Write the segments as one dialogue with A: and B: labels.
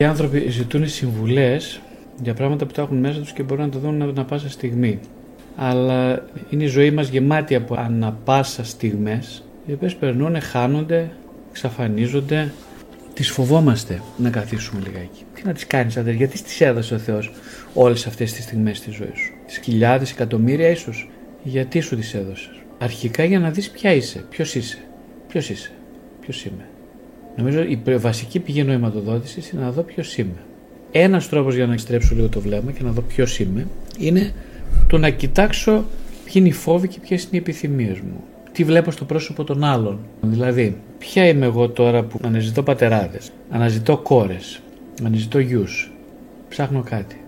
A: Οι άνθρωποι ζητούν συμβουλές για πράγματα που τα έχουν μέσα τους και μπορούν να το δουν ανά πάσα στιγμή. Αλλά είναι η ζωή μας γεμάτη από ανα πάσα στιγμές, οι οποίες περνούν, χάνονται, εξαφανίζονται. Τις φοβόμαστε να καθίσουμε λιγάκι. Τι να τις κάνεις, αδερφέ, γιατί τις έδωσε ο Θεός όλες αυτές τις στιγμές στη ζωής σου; Τις χιλιάδες, εκατομμύρια ίσως; Γιατί σου τις έδωσες; Αρχικά για να δεις ποια είσαι, ποιος είσαι. Ποιος είσαι, ποιος είμαι. Νομίζω η βασική πηγή νοηματοδότησης είναι να δω ποιος είμαι. Ένας τρόπος για να στρέψω λίγο το βλέμμα και να δω ποιος είμαι είναι το να κοιτάξω ποιοι είναι οι φόβοι και ποιες είναι οι επιθυμίες μου. Τι βλέπω στο πρόσωπο των άλλων. Δηλαδή, ποια είμαι εγώ τώρα που αναζητώ πατεράδες, αναζητώ κόρες, αναζητώ γιους, ψάχνω κάτι.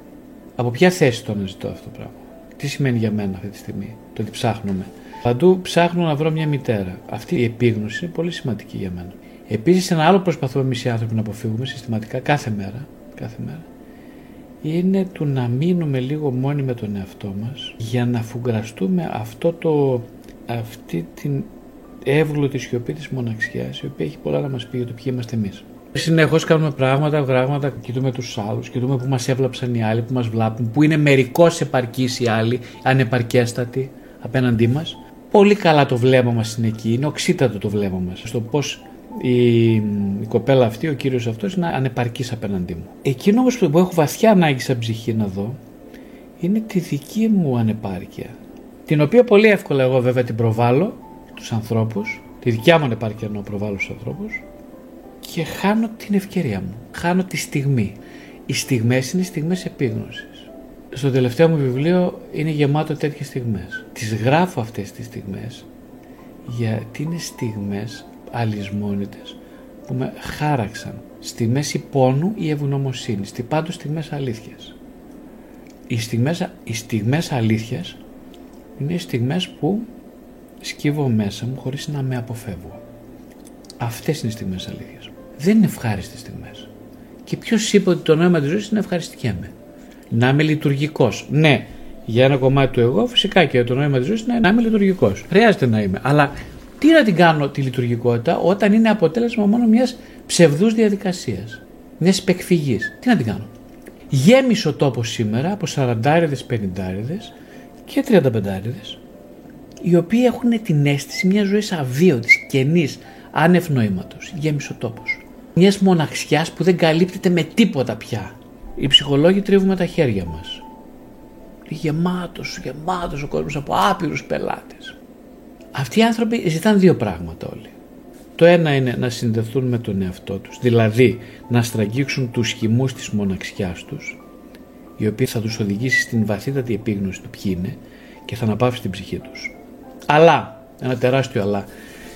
A: Από ποια θέση το αναζητώ αυτό το πράγμα; Τι σημαίνει για μένα αυτή τη στιγμή το ότι ψάχνουμε. Παντού ψάχνω να βρω μια μητέρα. Αυτή η επίγνωση είναι πολύ σημαντική για μένα. Επίσης, ένα άλλο που προσπαθούμε εμείς οι άνθρωποι να αποφύγουμε συστηματικά κάθε μέρα, κάθε μέρα είναι του να μείνουμε λίγο μόνοι με τον εαυτό μας για να φουγκραστούμε αυτό το, αυτή την εύγλωτη σιωπή της μοναξιάς η οποία έχει πολλά να μας πει για το ποιοι είμαστε εμείς. Συνεχώς κάνουμε πράγματα, πράγματα, κοιτούμε τους άλλους, κοιτούμε που μας έβλαψαν οι άλλοι, που μας βλάπουν, που είναι μερικώς επαρκείς οι άλλοι, ανεπαρκέστατοι απέναντί μας. Πολύ καλά το βλέμμα μας είναι εκεί, είναι οξύτατο το βλέμμα μας. Στο πώς η, η κοπέλα αυτή, ο κύριος αυτός είναι ανεπαρκής απέναντί μου. Εκείνο όμως που έχω βαθιά ανάγκη σαν ψυχή να δω είναι τη δική μου ανεπάρκεια την οποία πολύ εύκολα εγώ βέβαια την προβάλλω τους ανθρώπους τη δικιά μου ανεπάρκεια να προβάλλω στους ανθρώπους και χάνω την ευκαιρία μου, χάνω τη στιγμή. Οι στιγμές είναι στιγμές επίγνωσης. Στο τελευταίο μου βιβλίο είναι γεμάτο τέτοιες στιγμές. Τις γράφω αυτές τις στιγμές γιατί είναι στιγμές αλυσμόνητες που με χάραξαν στη μέση πόνου ή ευγνωμοσύνη, στη πάντως στιγμές αλήθειας. Οι στιγμές, οι στιγμές αλήθειας είναι οι στιγμές που σκύβω μέσα μου χωρίς να με αποφεύγω. Αυτές είναι οι στιγμές αλήθειας. Δεν είναι ευχάριστες στιγμές. Και ποιος είπε ότι το νόημα της ζωής είναι να με. Να είμαι λειτουργικός. Ναι, για ένα κομμάτι του εγώ φυσικά και το νόημα της ζωής είναι να είμαι λειτουργικός. Χρειάζεται να είμαι. Αλλά τι να την κάνω τη λειτουργικότητα όταν είναι αποτέλεσμα μόνο μιας ψευδούς διαδικασίας, μιας υπεκφυγής. Τι να την κάνω. Γέμισε ο τόπος σήμερα από 40 50 και 35 οι οποίοι έχουν την αίσθηση μιας ζωής αβίωτης, κενής, άνευ νοήματος. Γέμισε ο τόπος. Μιας μοναξιάς που δεν καλύπτεται με τίποτα πια. Οι ψυχολόγοι τρίβουμε τα χέρια μας. Γεμάτος, γεμάτος ο κόσμος από άπειρους πελάτες. Αυτοί οι άνθρωποι ζητάνε δύο πράγματα όλοι. Το ένα είναι να συνδεθούν με τον εαυτό τους, δηλαδή να στραγγίξουν τους χυμούς της μοναξιάς τους, η οποία θα τους οδηγήσει στην βαθύτατη επίγνωση του ποιοι είναι και θα αναπαύσει την ψυχή τους. Αλλά, ένα τεράστιο αλλά,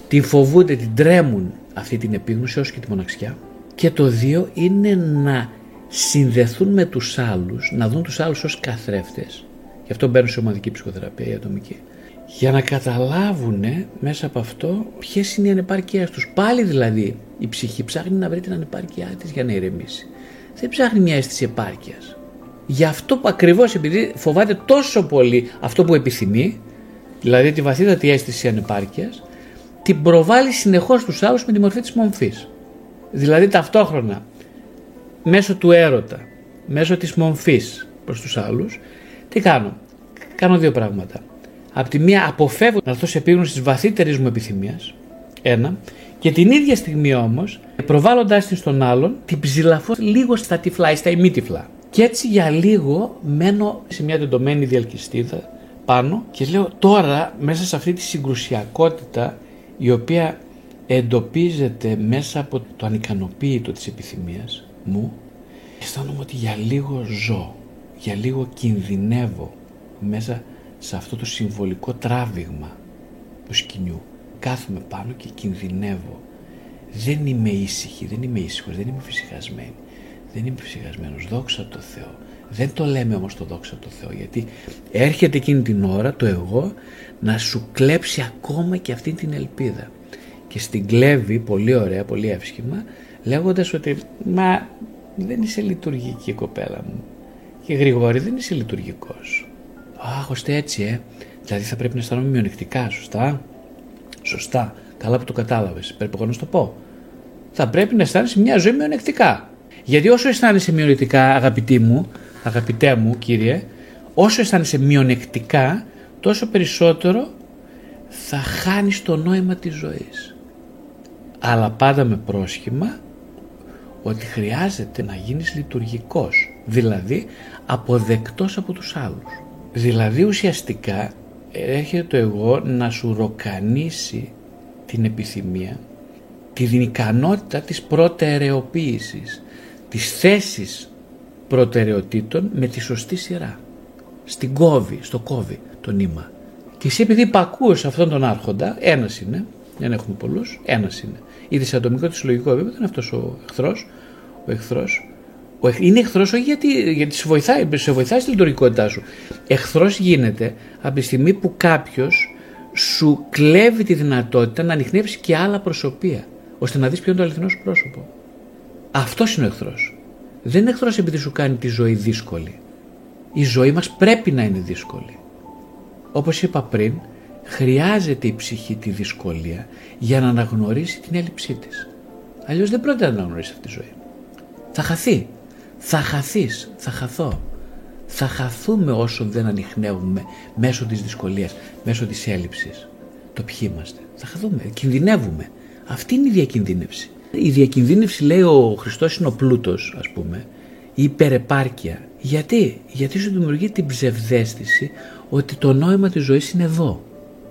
A: την φοβούνται, την τρέμουν αυτή την επίγνωση όσο και τη μοναξιά. Και το δύο είναι να συνδεθούν με τους άλλους, να δουν τους άλλους ως καθρέφτες. Γι' αυτό μπαίνουν σε ομαδική ψυχοθεραπεία η ατομική για να καταλάβουν μέσα από αυτό ποιες είναι οι ανεπάρκειέ τους. Πάλι δηλαδή η ψυχή ψάχνει να βρει την ανεπάρκειά της για να ηρεμήσει. Δεν ψάχνει μια αίσθηση επάρκειας. Γι' αυτό που ακριβώς επειδή φοβάται τόσο πολύ αυτό που επιθυμεί, δηλαδή τη βαθύτατη αίσθηση ανεπάρκειας, την προβάλλει συνεχώς στους άλλους με τη μορφή της μομφής. Δηλαδή ταυτόχρονα μέσω του έρωτα, μέσω της μομφής προς τους άλλους, τι κάνω; Κάνω δύο πράγματα. Απ' τη μία αποφεύγω να έρθω σε επίγνωση της βαθύτερης μου επιθυμίας. Ένα. Και την ίδια στιγμή όμως, προβάλλοντάς την στον άλλον, την ψηλαφώ λίγο στα τυφλά ή στα ημίτυφλα. Και έτσι για λίγο μένω σε μια τεντωμένη διαλκυστίδα πάνω και λέω τώρα μέσα σε αυτή τη συγκρουσιακότητα η οποία εντοπίζεται μέσα από το ανικανοποίητο της επιθυμίας μου αισθάνομαι ότι για λίγο ζω, για λίγο κινδυνεύω μέσα σε αυτό το συμβολικό τράβηγμα του σκηνιού. Κάθομαι πάνω και κινδυνεύω. Δεν είμαι ήσυχη, δεν είμαι ήσυχος, δεν είμαι φυσικασμένη. Δεν είμαι φυσικασμένος, δόξα τω Θεώ. Δεν το λέμε όμως το δόξα τω Θεώ γιατί έρχεται εκείνη την ώρα το εγώ να σου κλέψει ακόμα και αυτή την ελπίδα. Και στην κλέβει πολύ ωραία, πολύ εύσχημα λέγοντας ότι μα δεν είσαι λειτουργική κοπέλα μου και Γρηγόρη δεν είσαι λειτουργικός Αχ, ώστε έτσι, ε. Δηλαδή θα πρέπει να αισθάνομαι μειονεκτικά, σωστά; Σωστά. Καλά που το κατάλαβες. Πρέπει εγώ να σου το πω. Θα πρέπει να αισθάνεσαι μια ζωή μειονεκτικά. Γιατί όσο αισθάνεσαι μειονεκτικά, αγαπητή μου, αγαπητέ μου κύριε, όσο αισθάνεσαι μειονεκτικά, τόσο περισσότερο θα χάνεις το νόημα της ζωής. Αλλά πάντα με πρόσχημα ότι χρειάζεται να γίνεις λειτουργικός, δηλαδή αποδεκτός από τους άλλους. Δηλαδή ουσιαστικά έρχεται το εγώ να σου ροκανίσει την επιθυμία, την ικανότητα της προτεραιοποίησης, της θέσης προτεραιοτήτων με τη σωστή σειρά. Στην κόβη, στο κόβη το νήμα. Και εσύ επειδή υπακούεις αυτόν τον άρχοντα, ένας είναι, δεν έχουμε πολλούς, ένας είναι. Η δυσατομικό της λογικό επίπεδο είναι αυτός ο εχθρός, ο εχθρός είναι εχθρός όχι γιατί, γιατί σε, βοηθάει, σε βοηθάει στη λειτουργικότητά σου. Εχθρός γίνεται από τη στιγμή που κάποιος σου κλέβει τη δυνατότητα να ανοιχνεύσει και άλλα προσωπία, ώστε να δεις ποιο είναι το αληθινό σου πρόσωπο. Αυτός είναι ο εχθρός. Δεν είναι εχθρός επειδή σου κάνει τη ζωή δύσκολη. Η ζωή μας πρέπει να είναι δύσκολη. Όπως είπα πριν, χρειάζεται η ψυχή τη δυσκολία για να αναγνωρίσει την έλλειψή της. Αλλιώς δεν πρόκειται να αναγνωρίσει αυτή τη ζωή. Θα χαθεί θα χαθείς, θα χαθώ. Θα χαθούμε όσο δεν ανοιχνεύουμε μέσω της δυσκολίας, μέσω της έλλειψης. Το ποιοι είμαστε. Θα χαθούμε, κινδυνεύουμε. Αυτή είναι η διακινδύνευση. Η διακινδύνευση λέει ο Χριστός είναι ο πλούτος ας πούμε, η υπερεπάρκεια. Γιατί, γιατί σου δημιουργεί την ψευδέστηση ότι το νόημα της ζωής είναι εδώ.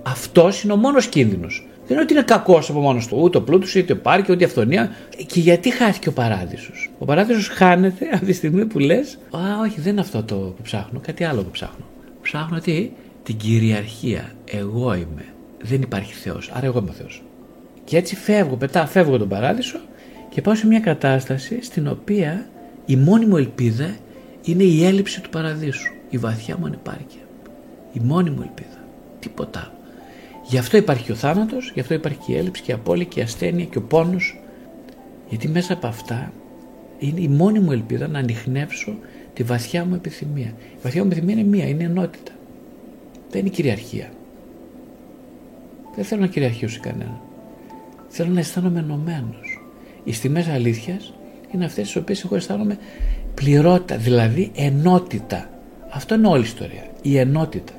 A: Αυτός είναι ο μόνος κίνδυνος. Δεν είναι ότι είναι κακός από μόνος του, ούτε ο πλούτος, είτε ο πάρκι, ούτε η αυθονία. Και γιατί χάθηκε ο παράδεισος; Ο παράδεισος χάνεται από τη στιγμή που λες: Α, όχι, δεν είναι αυτό το που ψάχνω, κάτι άλλο που ψάχνω. Ψάχνω τι, την κυριαρχία. Εγώ είμαι. Δεν υπάρχει Θεός. Άρα εγώ είμαι ο Θεός. Και έτσι φεύγω, πετά, φεύγω τον παράδεισο και πάω σε μια κατάσταση στην οποία η μόνη μου ελπίδα είναι η έλλειψη του παραδείσου. Η βαθιά μου ανεπάρκεια. Η μόνη μου ελπίδα. Τίποτα Γι' αυτό υπάρχει και ο θάνατος, γι' αυτό υπάρχει και η έλλειψη και η απώλεια και η ασθένεια και ο πόνος. Γιατί μέσα από αυτά είναι η μόνη μου ελπίδα να ανοιχνεύσω τη βαθιά μου επιθυμία. Η βαθιά μου επιθυμία είναι μία, είναι ενότητα. Δεν είναι κυριαρχία. Δεν θέλω να κυριαρχήσω σε κανέναν. Θέλω να αισθάνομαι ενωμένος. Οι στιγμές αλήθειας είναι αυτές τις οποίες εγώ αισθάνομαι πληρότητα, δηλαδή ενότητα. Αυτό είναι όλη η ιστορία. Η ενότητα.